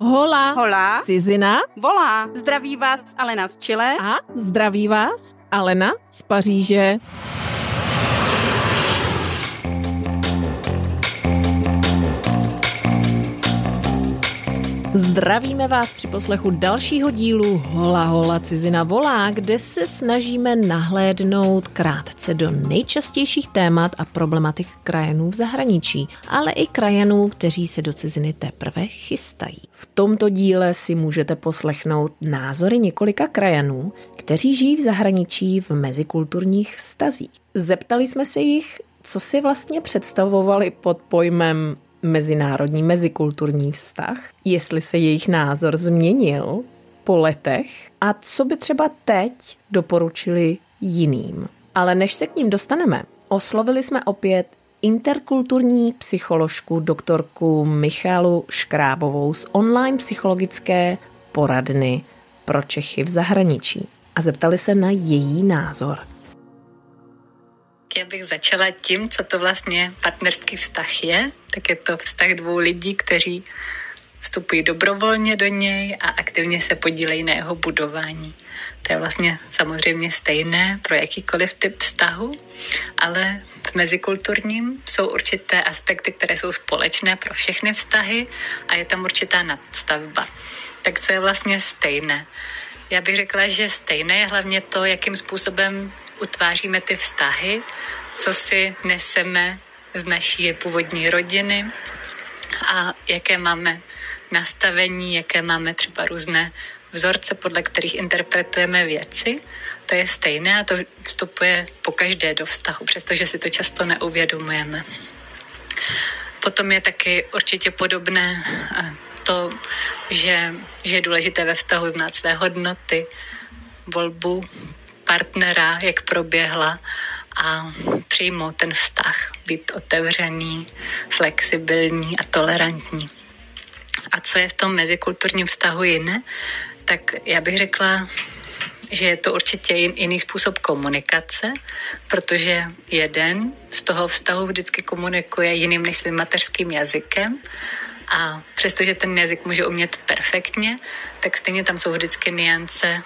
Hola. Hola. Cizina. Volá. Zdraví vás Alena z Chile. A zdraví vás Alena z Paříže. Zdravíme vás při poslechu dalšího dílu Hola Hola Cizina volá, kde se snažíme nahlédnout krátce do nejčastějších témat a problematik krajanů v zahraničí, ale i krajanů, kteří se do ciziny teprve chystají. V tomto díle si můžete poslechnout názory několika krajanů, kteří žijí v zahraničí v mezikulturních vztazích. Zeptali jsme se jich, co si vlastně představovali pod pojmem mezinárodní, mezikulturní vztah, jestli se jejich názor změnil po letech a co by třeba teď doporučili jiným. Ale než se k ním dostaneme, oslovili jsme opět interkulturní psycholožku doktorku Michálu Škrábovou z online psychologické poradny pro Čechy v zahraničí a zeptali se na její názor. Já bych začala tím, co to vlastně partnerský vztah je. Tak je to vztah dvou lidí, kteří vstupují dobrovolně do něj a aktivně se podílejí na jeho budování. To je vlastně samozřejmě stejné pro jakýkoliv typ vztahu, ale v mezikulturním jsou určité aspekty, které jsou společné pro všechny vztahy a je tam určitá nadstavba. Tak co je vlastně stejné? Já bych řekla, že stejné je hlavně to, jakým způsobem utváříme ty vztahy, co si neseme z naší původní rodiny a jaké máme nastavení, jaké máme třeba různé vzorce, podle kterých interpretujeme věci. To je stejné a to vstupuje po každé do vztahu, přestože si to často neuvědomujeme. Potom je taky určitě podobné eh, to, že, že je důležité ve vztahu znát své hodnoty, volbu partnera, jak proběhla a přijmout ten vztah, být otevřený, flexibilní a tolerantní. A co je v tom mezikulturním vztahu jiné? Tak já bych řekla, že je to určitě jiný způsob komunikace, protože jeden z toho vztahu vždycky komunikuje jiným než svým mateřským jazykem a přestože ten jazyk může umět perfektně, tak stejně tam jsou vždycky niance,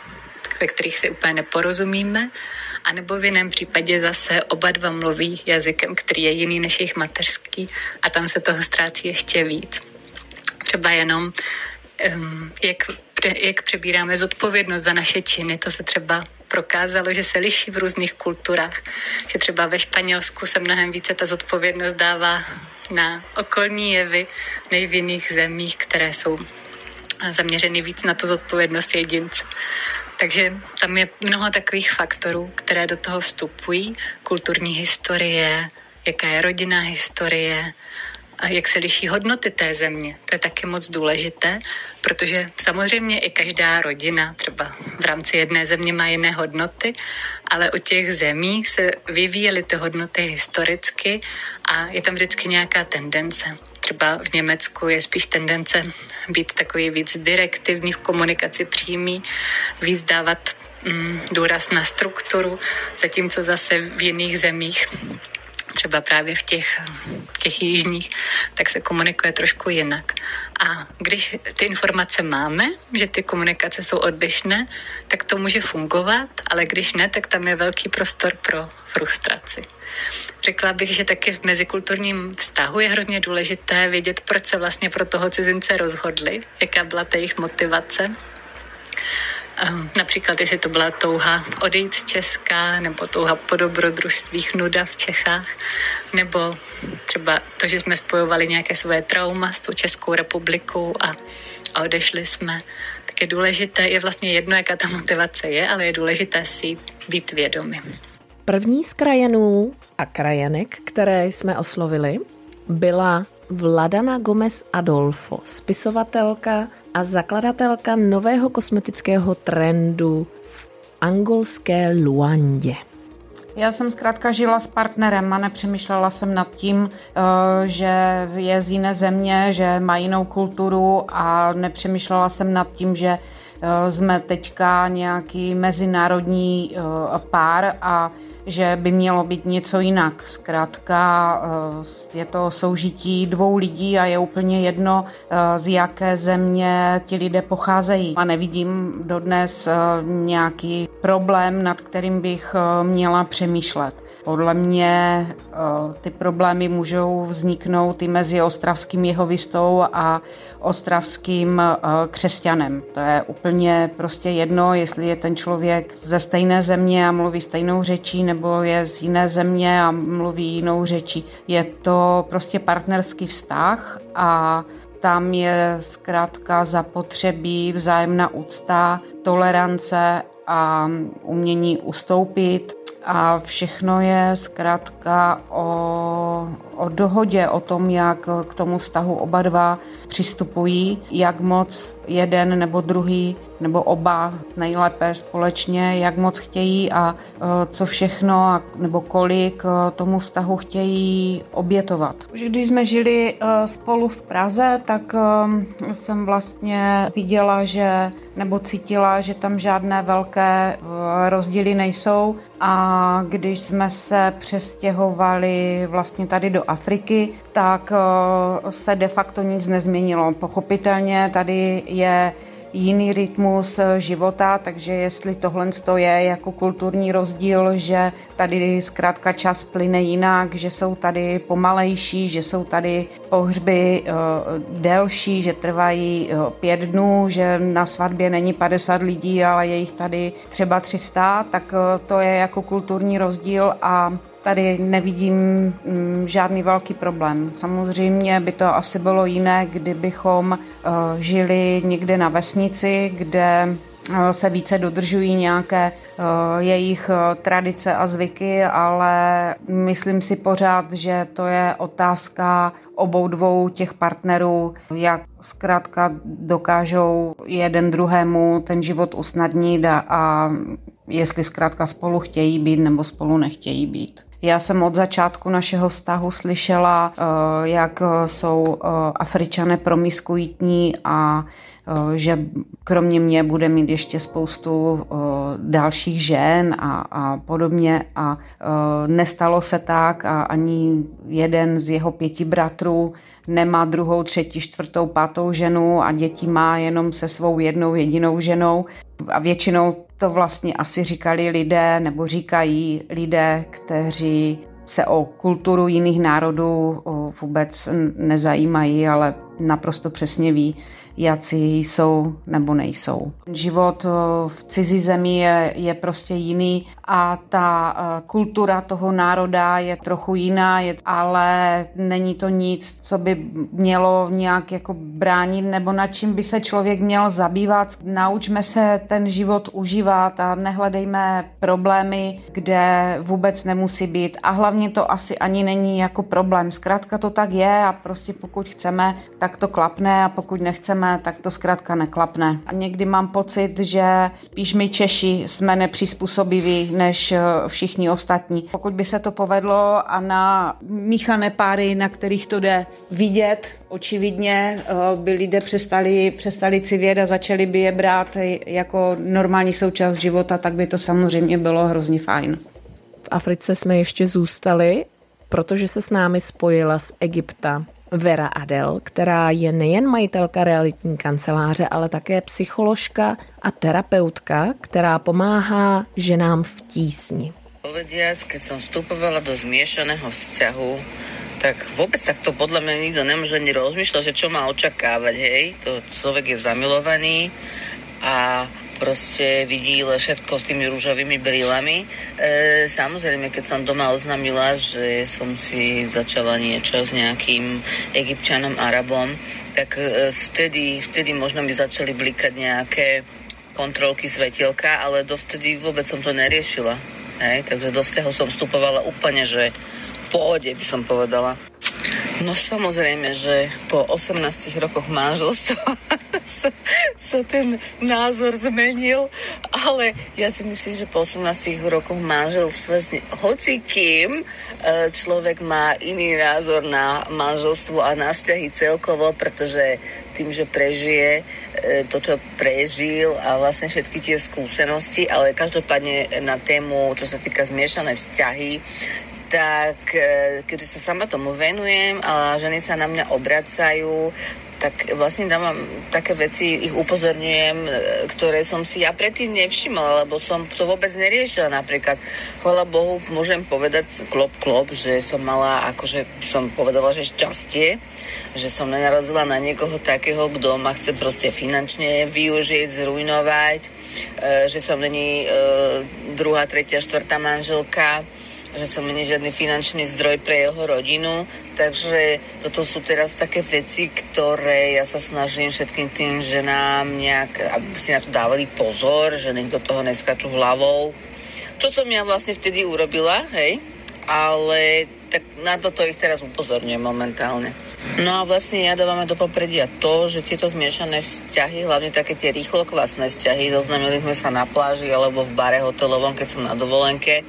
ve kterých si úplně neporozumíme, a nebo v jiném případě zase oba dva mluví jazykem, který je jiný než jejich mateřský a tam se toho ztrácí ještě víc. Třeba jenom, um, jak, jak přebíráme zodpovědnost za naše činy, to se třeba prokázalo, že se liší v různých kulturách. Že třeba ve Španělsku se mnohem více ta zodpovědnost dává na okolní jevy než v jiných zemích, které jsou zaměřeny víc na tu zodpovědnost jedince. Takže tam je mnoho takových faktorů, které do toho vstupují. Kulturní historie, jaká je rodinná historie, a jak se liší hodnoty té země. To je taky moc důležité, protože samozřejmě i každá rodina třeba v rámci jedné země má jiné hodnoty, ale u těch zemí se vyvíjely ty hodnoty historicky a je tam vždycky nějaká tendence. Třeba v Německu je spíš tendence být takový víc direktivní v komunikaci přímý, víc dávat mm, důraz na strukturu, zatímco zase v jiných zemích třeba právě v těch, těch jižních, tak se komunikuje trošku jinak. A když ty informace máme, že ty komunikace jsou odlišné, tak to může fungovat, ale když ne, tak tam je velký prostor pro frustraci. Řekla bych, že taky v mezikulturním vztahu je hrozně důležité vědět, proč se vlastně pro toho cizince rozhodli, jaká byla ta jejich motivace například, jestli to byla touha odejít z Česka, nebo touha po dobrodružstvích nuda v Čechách, nebo třeba to, že jsme spojovali nějaké svoje trauma s tou Českou republikou a, a odešli jsme. Tak je důležité, je vlastně jedno, jaká ta motivace je, ale je důležité si být vědomi. První z krajanů a krajanek, které jsme oslovili, byla Vladana Gomez Adolfo, spisovatelka, a zakladatelka nového kosmetického trendu v angolské Luandě. Já jsem zkrátka žila s partnerem a nepřemýšlela jsem nad tím, eh, že je z jiné země, že má jinou kulturu a nepřemýšlela jsem nad tím, že eh, jsme teďka nějaký mezinárodní eh, pár a že by mělo být něco jinak. Zkrátka eh, je to soužití dvou lidí a je úplně jedno, eh, z jaké země ti lidé pocházejí. A nevidím dodnes eh, nějaký problém, nad kterým bych měla přemýšlet. Podle mě eh, ty problémy můžou vzniknout i mezi ostravským jehovistou a ostravským eh, křesťanem. To je úplně prostě jedno, jestli je ten člověk ze stejné země a mluví stejnou řečí, nebo je z jiné země a mluví jinou řečí. Je to prostě partnerský vztah a tam je zkrátka zapotřebí vzájemná úcta, tolerance a umění ustoupit. A všechno je zkrátka o, o dohodě, o tom, jak k tomu vztahu oba dva přistupují, jak moc jeden nebo druhý nebo oba nejlépe společně, jak moc chtějí a e, co všechno nebo kolik e, tomu vztahu chtějí obětovat. Už když jsme žili e, spolu v Praze, tak jsem vlastně viděla, že nebo cítila, že tam žádné velké rozdíly nejsou a když jsme se přestěhovali vlastně tady do Afriky, tak se de facto nic nezměnilo. Pochopitelně tady je jiný rytmus eh, života, takže jestli tohle je jako kulturní rozdíl, že tady zkrátka čas plyne jinak, že jsou tady pomalejší, že jsou tady pohřby eh, delší, že trvají eh, pět dnů, že na svatbě není 50 lidí, ale je jich tady třeba 300, tak to je jako kulturní rozdíl a Tady nevidím mm, žádný velký problém. Samozřejmě by to asi bylo jiné, kdybychom eh, žili někde na vesnici, kde eh, se více dodržují nějaké eh, jejich tradice a zvyky, ale myslím si pořád, že to je otázka obou dvou těch partnerů, jak zkrátka dokážou jeden druhému ten život usnadnit a, a jestli zkrátka spolu chtějí být nebo spolu nechtějí být. Já jsem od začátku našeho vztahu slyšela, eh, jak jsou eh, Afričané promiskuitní a eh, že kromě mě bude mít ještě spoustu dalších žen a, a podobně. A nestalo se tak a ani jeden z jeho pěti bratrů nemá druhou, třetí, čtvrtou, pátou ženu a děti má jenom se svou jednou jedinou ženou. A většinou to vlastně asi říkali lidé nebo říkají lidé, kteří se o kulturu jiných národů vůbec nezajímají, ale naprosto přesně ví, jací jsou nebo nejsou. Život v cizí zemi je, je prostě jiný a ta kultura toho národa je trochu jiná, je, ale není to nic, co by mělo nějak jako bránit nebo nad čím by se člověk měl zabývat. Naučme se ten život užívat a nehledejme problémy, kde vůbec nemusí být. A hlavně to asi ani není jako problém. Zkrátka to tak je a prostě pokud chceme, tak to klapne a pokud nechceme, tak to zkrátka neklapne. A někdy mám pocit, že spíš my Češi jsme nepřizpůsobiví než eh, všichni ostatní. Pokud by se to povedlo a na míchané páry, na kterých to jde vidět, očividně eh, by lidé přestali, přestali civět a začali by je brát jako normální součást života, tak by to samozřejmě bylo hrozně fajn. V Africe jsme ještě zůstali, protože se s námi spojila z Egypta Vera Adel, která je nejen majitelka realitní kanceláře, ale také psycholožka a terapeutka, která pomáhá ženám v tísni. Povediac, keď som vstupovala do zmiešaného vzťahu, tak vôbec takto podľa mňa nikto nemôže ani rozmýšľať, že čo má očakávať, hej. To človek je zamilovaný a proste vidí všetko s tými rúžovými brýlami. E, samozrejme, keď som doma oznámila, že som si začala niečo s nejakým egyptianom, arabom, tak e, vtedy, vtedy možno mi začali blikať nejaké kontrolky svetielka, ale dovtedy vôbec som to neriešila. Hej? Takže do vzťahu som vstupovala úplne, že v pohode by som povedala. No samozrejme, že po 18 rokoch manželstva sa, sa ten názor zmenil, ale ja si myslím, že po 18 rokoch manželstva hoci kým e, človek má iný názor na manželstvo a na vzťahy celkovo, pretože tým, že prežije e, to, čo prežil a vlastne všetky tie skúsenosti, ale každopádne na tému, čo sa týka zmiešané vzťahy, tak e, keďže sa sama tomu venujem a ženy sa na mňa obracajú, tak vlastne dávam také veci, ich upozorňujem, e, ktoré som si ja predtým nevšimla, lebo som to vôbec neriešila napríklad. Chvala Bohu, môžem povedať klop klop, že som mala, akože som povedala, že šťastie, že som nenarazila na niekoho takého, kto ma chce proste finančne využiť, zrujnovať, e, že som není druhá, tretia, štvrtá manželka, že som není žiadny finančný zdroj pre jeho rodinu, takže toto sú teraz také veci, ktoré ja sa snažím všetkým tým ženám nejak, aby si na to dávali pozor, že do toho neskačú hlavou. Čo som ja vlastne vtedy urobila, hej, ale tak na toto ich teraz upozorňujem momentálne. No a vlastne ja dávame do popredia to, že tieto zmiešané vzťahy, hlavne také tie rýchlo kvasné vzťahy, zoznamili sme sa na pláži alebo v bare hotelovom, keď som na dovolenke,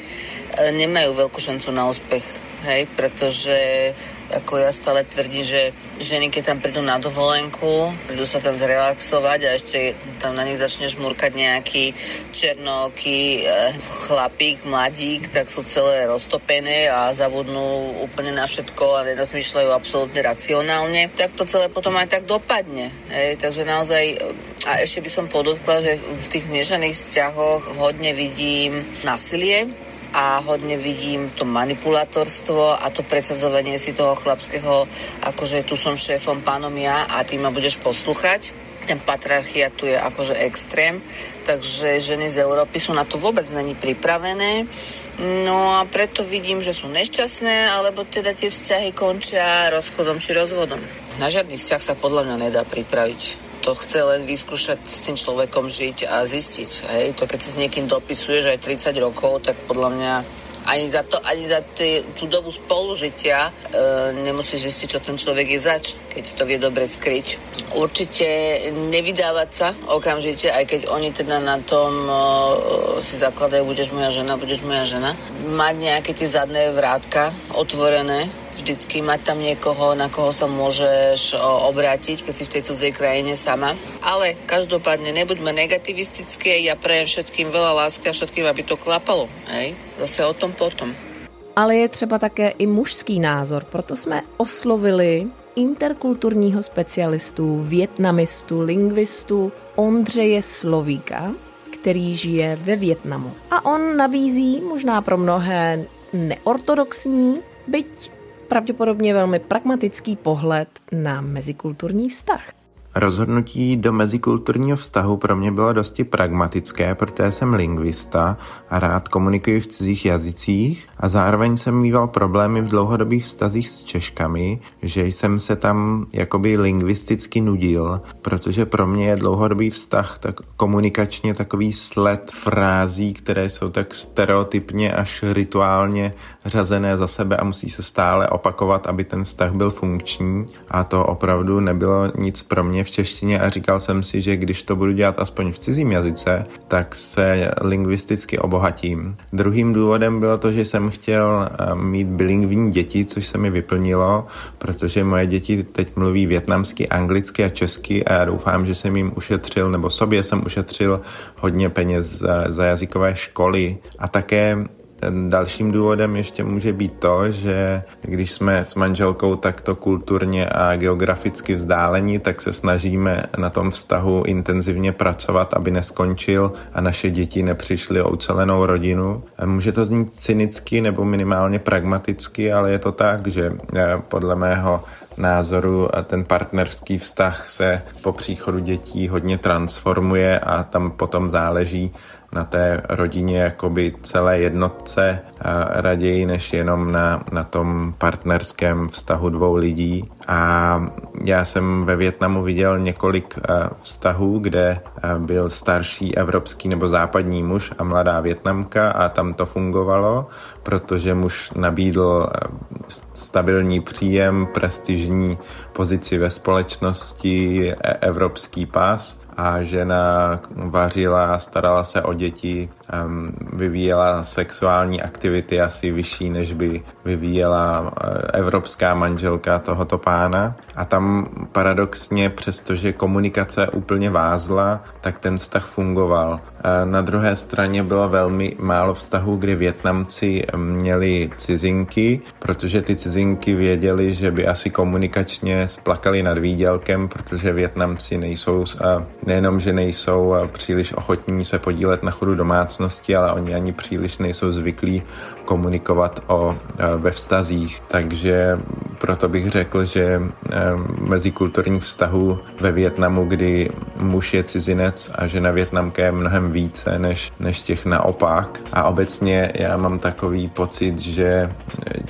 E, nemajú veľkú šancu na úspech, hej, pretože ako ja stále tvrdím, že ženy, keď tam prídu na dovolenku, prídu sa tam zrelaxovať a ešte tam na nich začneš murkať nejaký černoký e, chlapík, mladík, tak sú celé roztopené a zabudnú úplne na všetko a nerozmýšľajú absolútne racionálne, tak to celé potom aj tak dopadne. Hej, takže naozaj a ešte by som podotkla, že v tých miešaných vzťahoch hodne vidím násilie, a hodne vidím to manipulátorstvo a to presadzovanie si toho chlapského, akože tu som šéfom, pánom ja a ty ma budeš poslúchať. Ten patriarchiat tu je akože extrém, takže ženy z Európy sú na to vôbec není pripravené. No a preto vidím, že sú nešťastné, alebo teda tie vzťahy končia rozchodom či rozvodom. Na žiadny vzťah sa podľa mňa nedá pripraviť to chce len vyskúšať s tým človekom žiť a zistiť. Hej? To keď si s niekým dopisuješ aj 30 rokov, tak podľa mňa ani za to, ani za tý, tú dobu spolužitia e, nemusíš zistiť, čo ten človek je zač, keď to vie dobre skryť. Určite nevydávať sa okamžite, aj keď oni teda na tom e, si zakladajú, budeš moja žena, budeš moja žena. Mať nejaké tie zadné vrátka otvorené, vždycky mať tam niekoho, na koho sa môžeš obrátiť, keď si v tej cudzej krajine sama. Ale každopádne nebuďme negativistické, ja prajem všetkým veľa lásky a všetkým, aby to klapalo. Hej? Zase o tom potom. Ale je třeba také i mužský názor, proto jsme oslovili interkulturního specialistu, větnamistu, lingvistu Ondřeje Slovíka, který žije ve Větnamu. A on nabízí možná pro mnohé neortodoxní, byť pravděpodobně velmi pragmatický pohled na mezikulturní vztah. Rozhodnutí do mezikulturního vztahu pro mě bylo dosti pragmatické, protože jsem lingvista a rád komunikuji v cizích jazycích a zároveň jsem mýval problémy v dlouhodobých vztazích s Češkami, že jsem se tam jakoby lingvisticky nudil, protože pro mě je dlouhodobý vztah tak komunikačně takový sled frází, které jsou tak stereotypně až rituálně řazené za sebe a musí se stále opakovat, aby ten vztah byl funkční. A to opravdu nebylo nic pro mě v češtině a říkal jsem si, že když to budu dělat aspoň v cizím jazyce, tak se lingvisticky obohatím. Druhým důvodem bylo to, že jsem chtěl eh, mít bilingvní děti, což se mi vyplnilo, protože moje děti teď mluví větnamsky, anglicky a česky a já doufám, že jsem jim ušetřil, nebo sobě jsem ušetřil hodně peněz za, za jazykové školy a také Dalším důvodem ještě může být to, že když jsme s manželkou takto kulturně a geograficky vzdálení, tak se snažíme na tom vztahu intenzivně pracovat, aby neskončil a naše děti nepřišly o ucelenou rodinu. Může to znít cynicky nebo minimálně pragmaticky, ale je to tak, že eh, podle mého názoru ten partnerský vztah se po příchodu dětí hodně transformuje a tam potom záleží na té rodině jakoby celé jednotce raději než jenom na, na tom partnerském vztahu dvou lidí. A já jsem ve Větnamu viděl několik vztahů, kde byl starší evropský nebo západní muž a mladá Větnamka a tam to fungovalo, protože muž nabídl stabilní příjem, prestižní pozici ve společnosti, e, evropský pás a žena vařila, starala se o děti, vyvíjela sexuální aktivity asi vyšší, než by vyvíjela eh, evropská manželka tohoto pána. A tam paradoxně, přestože komunikace úplně vázla, tak ten vztah fungoval. Na druhé straně bylo velmi málo vztahů, kdy Větnamci měli cizinky, protože ty cizinky věděli, že by asi komunikačně splakali nad výdělkem, protože Větnamci nejsou, nejenom, že nejsou příliš ochotní se podílet na chodu domácnosti, ale oni ani příliš nejsou zvyklí komunikovat o, ve vztazích. Takže proto bych řekl, že mezikulturní vztahu ve Větnamu, kdy muž je cizinec a žena Větnamka je mnohem více než, než těch naopak. A obecně já mám takový pocit, že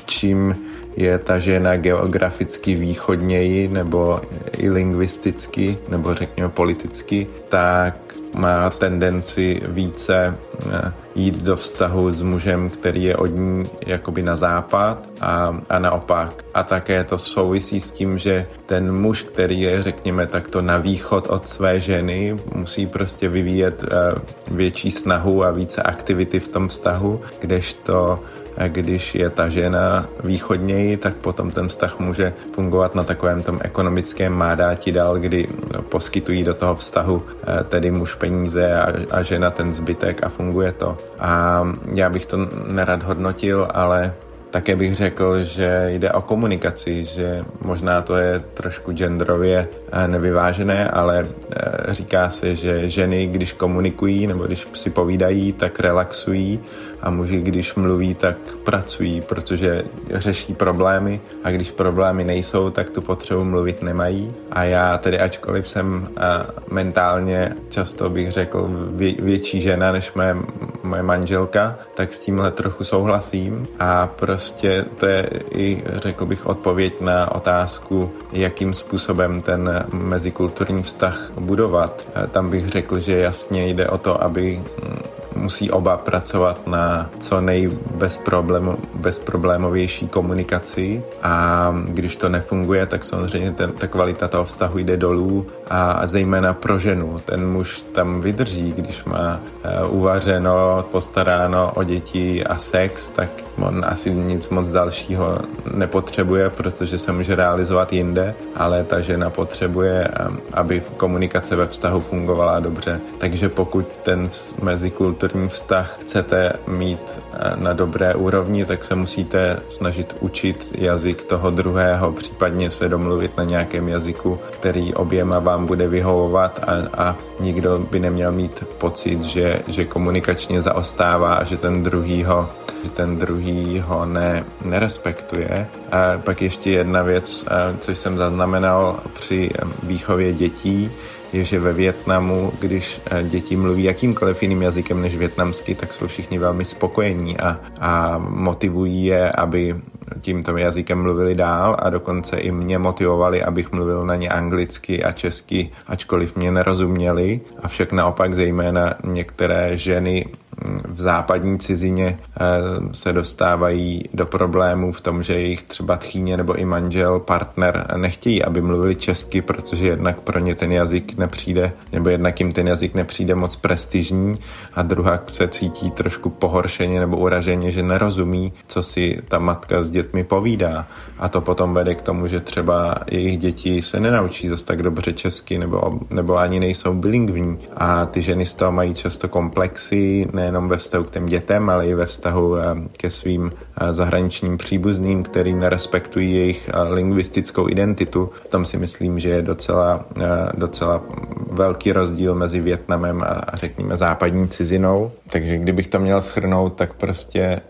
čím je ta žena geograficky východněji nebo i lingvisticky nebo řekněme politicky, tak má tendenci více eh, jít do vztahu s mužem, který je od ní jakoby na západ a, a naopak. A také to souvisí s tím, že ten muž, který je, řekněme, takto na východ od své ženy, musí prostě vyvíjet uh, větší snahu a více aktivity v tom vztahu, kdežto když je ta žena východněji, tak potom ten vztah může fungovat na takovém tom ekonomickém mádáti dál, kdy poskytují do toho vztahu eh, tedy muž peníze a, a žena ten zbytek a funguje to. A já bych to nerad hodnotil, ale také bych řekl, že jde o komunikaci, že možná to je trošku genderově eh, nevyvážené, ale eh, říká se, že ženy, když komunikují nebo když si povídají, tak relaxují a muži, když mluví, tak pracují, protože řeší problémy a když problémy nejsou, tak tu potřebu mluvit nemají. A já tedy, ačkoliv jsem eh, mentálně často bych řekl větší žena než moje, moje manželka, tak s tímhle trochu souhlasím a prostě to je i, řekl bych, odpověď na otázku, jakým způsobem ten mezikulturní vztah budovat. Tam bych řekl, že jasně jde o to, aby mm, musí oba pracovat na co nejbezproblémovější komunikaci a když to nefunguje, tak samozřejmě ten, ta kvalita toho vztahu jde dolů a, a zejména pro ženu. Ten muž tam vydrží, když má uh, uvařeno, postaráno o děti a sex, tak on asi nic moc dalšího nepotřebuje, protože se může realizovat jinde, ale ta žena potřebuje, aby komunikace ve vztahu fungovala dobře. Takže pokud ten mezikulturní mezikulturní vztah chcete mít eh, na dobré úrovni, tak se musíte snažit učit jazyk toho druhého, případně se domluvit na nějakém jazyku, který oběma vám bude vyhovovat a, a nikdo by neměl mít pocit, že, že komunikačně zaostává a že ten druhý ho že ten druhý ho ne, nerespektuje. A pak ještě jedna věc, eh, co jsem zaznamenal při eh, výchově dětí, je, že ve Větnamu, když eh, děti mluví jakýmkoliv jiným jazykem než větnamsky, tak jsou všichni velmi spokojení a, a motivují je, aby tímto jazykem mluvili dál a dokonce i mě motivovali, abych mluvil na ně anglicky a česky, ačkoliv mě nerozuměli. Avšak naopak zejména některé ženy v západní cizině eh, se dostávají do problémů v tom, že jejich třeba tchýně nebo i manžel, partner nechtějí, aby mluvili česky, protože jednak pro ně ten jazyk nepřijde, nebo jednak jim ten jazyk nepřijde moc prestižní a druhá se cítí trošku pohoršeně nebo uraženě, že nerozumí, co si ta matka s dětmi povídá. A to potom vede k tomu, že třeba jejich děti se nenaučí zase tak dobře česky nebo, nebo ani nejsou bilingvní. A ty ženy z toho mají často komplexy, ne nejenom ve vztahu k těm dětem, ale i ve vztahu eh, ke svým eh, zahraničním příbuzným, který nerespektují jejich eh, lingvistickou identitu. V tom si myslím, že je docela, docela velký rozdíl mezi Větnamem a řekněme západní cizinou. Takže kdybych to měl schrnout, tak prostě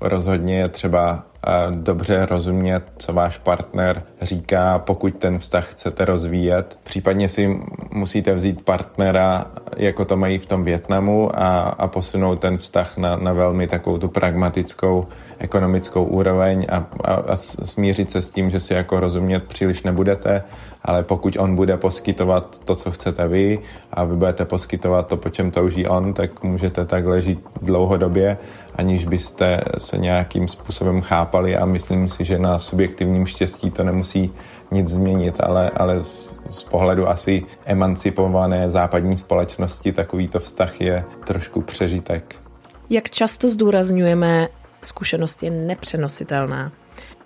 rozhodně je třeba dobře rozumět, co váš partner říká, pokud ten vztah chcete rozvíjet. Případně si musíte vzít partnera, jako to mají v tom Větnamu a, a posunout ten vztah na, na velmi takovou tu pragmatickou ekonomickou úroveň a, a, a smířit se s tím, že si jako rozumět příliš nebudete, ale pokud on bude poskytovat to, co chcete vy a vy budete poskytovat to, po čem touží on, tak můžete takhle žít dlouhodobě, aniž byste se nějakým způsobem chápali a myslím si, že na subjektivním štěstí to nemusí nic změnit, ale, ale z, z pohledu asi emancipované západní společnosti takovýto vztah je trošku přežitek. Jak často zdůrazňujeme, zkušenost je nepřenositelná.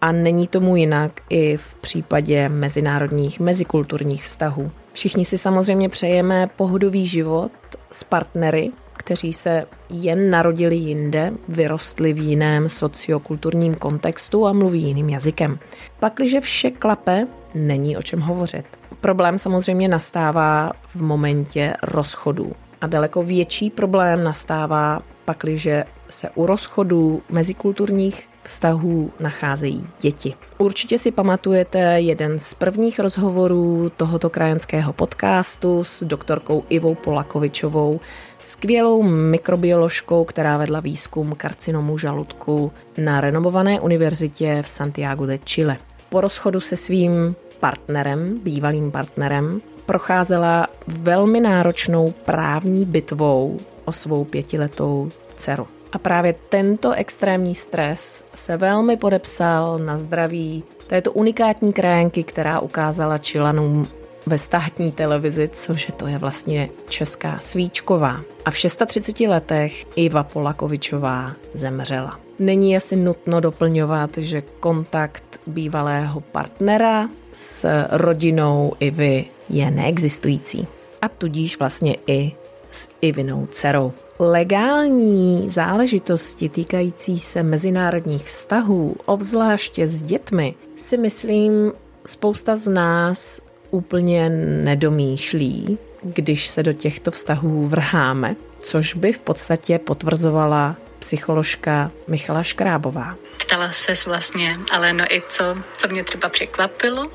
A není tomu jinak i v případě mezinárodních, mezikulturních vztahů. Všichni si samozřejmě přejeme pohodový život s partnery, kteří se jen narodili jinde, vyrostli v jiném sociokulturním kontextu a mluví jiným jazykem. Pakliže vše klape, není o čem hovořit. Problém samozřejmě nastává v momentě rozchodu. A daleko větší problém nastává pakliže se u rozchodů mezikulturních vztahů nacházejí děti. Určitě si pamatujete jeden z prvních rozhovorů tohoto krajenského podcastu s doktorkou Ivou Polakovičovou, skvělou mikrobioložkou, která vedla výzkum karcinomu žaludku na renomované univerzitě v Santiago de Chile. Po rozchodu se svým partnerem, bývalým partnerem, procházela velmi náročnou právní bitvou o svou pětiletou dceru. A právě tento extrémní stres se velmi podepsal na zdraví této unikátní krajenky, která ukázala Čilanům ve státní televizi, což to je vlastně česká svíčková. A v 630 letech Iva Polakovičová zemřela. Není asi nutno doplňovat, že kontakt bývalého partnera s rodinou Ivy je neexistující. A tudíž vlastně i s Ivinou dcerou. Legální záležitosti týkající se mezinárodních vztahů, obzvláště s dětmi, si myslím, spousta z nás úplně nedomýšlí, když se do těchto vztahů vrháme, což by v podstatě potvrzovala psycholožka Michala Škrábová. Ptala se vlastně, ale no i co, co mě třeba překvapilo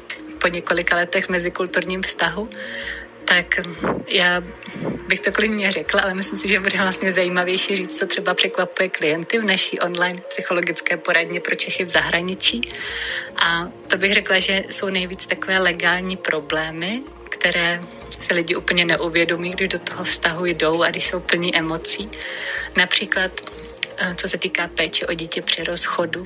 po několika letech mezikulturním vztahu, tak já bych to klidně řekla, ale myslím si, že bude vlastně zajímavější říct, co třeba překvapuje klienty v naší online psychologické poradně pro Čechy v zahraničí. A to bych řekla, že jsou nejvíc takové legální problémy, které se lidi úplně neuvědomí, když do toho vztahu jdou a když jsou plní emocí. Například eh, co se týká péče o dítě při rozchodu,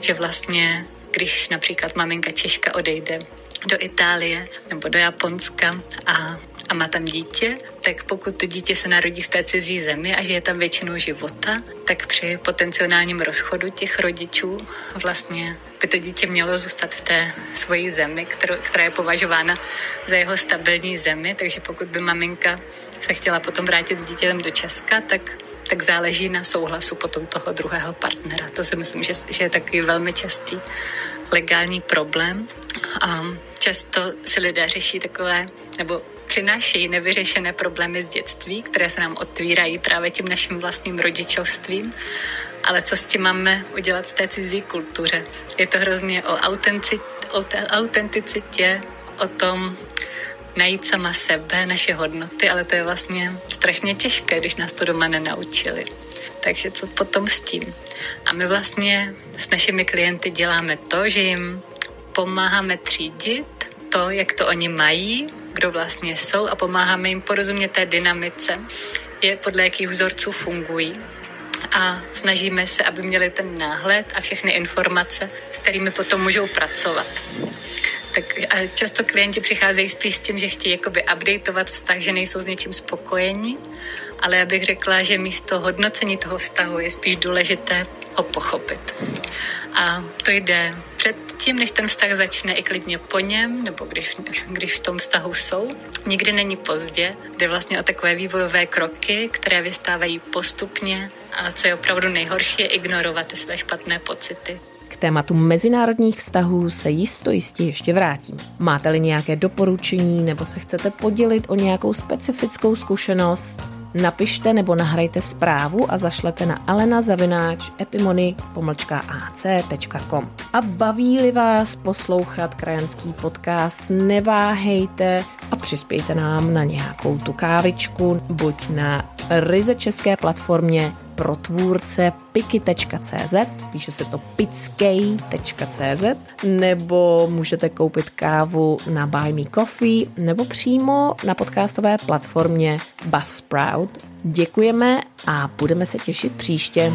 že vlastně když například maminka Češka odejde do Itálie nebo do Japonska a a má tam dítě, tak pokud to dítě se narodí v té cizí zemi a že je tam většinou života, tak při potenciálním rozchodu těch rodičů vlastně by to dítě mělo zůstat v té svojí zemi, kterou, která je považována za jeho stabilní zemi, takže pokud by maminka se chtěla potom vrátit s dítětem do Česka, tak tak záleží na souhlasu potom toho druhého partnera. To si myslím, že, že je takový velmi častý legální problém. A často si lidé řeší takové, nebo přinášejí nevyřešené problémy z dětství, které se nám otvírají právě tím naším vlastním rodičovstvím. Ale co s tím máme udělat v té cizí kultuře? Je to hrozně o, o autenticitě, o tom najít sama sebe, naše hodnoty, ale to je vlastně strašně těžké, když nás to doma nenaučili. Takže co potom s tím? A my vlastně s našimi klienty děláme to, že jim pomáháme třídit to, jak to oni mají, kdo vlastně jsou a pomáháme jim porozumět té dynamice, je podle jakých vzorců fungují a snažíme se, aby měli ten náhled a všechny informace, s kterými potom můžou pracovat. Tak a často klienti přicházejí spíš s tím, že chtějí jakoby updateovat vztah, že nejsou s něčím spokojení, ale já bych řekla, že místo hodnocení toho vztahu je spíš důležité ho pochopit. A to jde před tím, než ten vztah začne, i klidně po něm, nebo když, když v tom vztahu jsou. Nikdy není pozdě, jde vlastně o takové vývojové kroky, které vystávají postupně a co je opravdu nejhorší, je ignorovat ty své špatné pocity. Tématu mezinárodních vztahů se jisto jistě ještě vrátím. Máte-li nějaké doporučení nebo se chcete podělit o nějakou specifickou zkušenost, napište nebo nahrajte zprávu a zašlete na alenazavináč.epimony.ac.com A baví-li vás poslouchat krajanský podcast, neváhejte a přispějte nám na nějakou tu kávičku, buď na ryze české platformě pro tvůrce piky.cz, píše se to pickej.cz, nebo můžete koupit kávu na Buy Me Coffee, nebo přímo na podcastové platformě Buzzsprout. Děkujeme a budeme se těšit příště.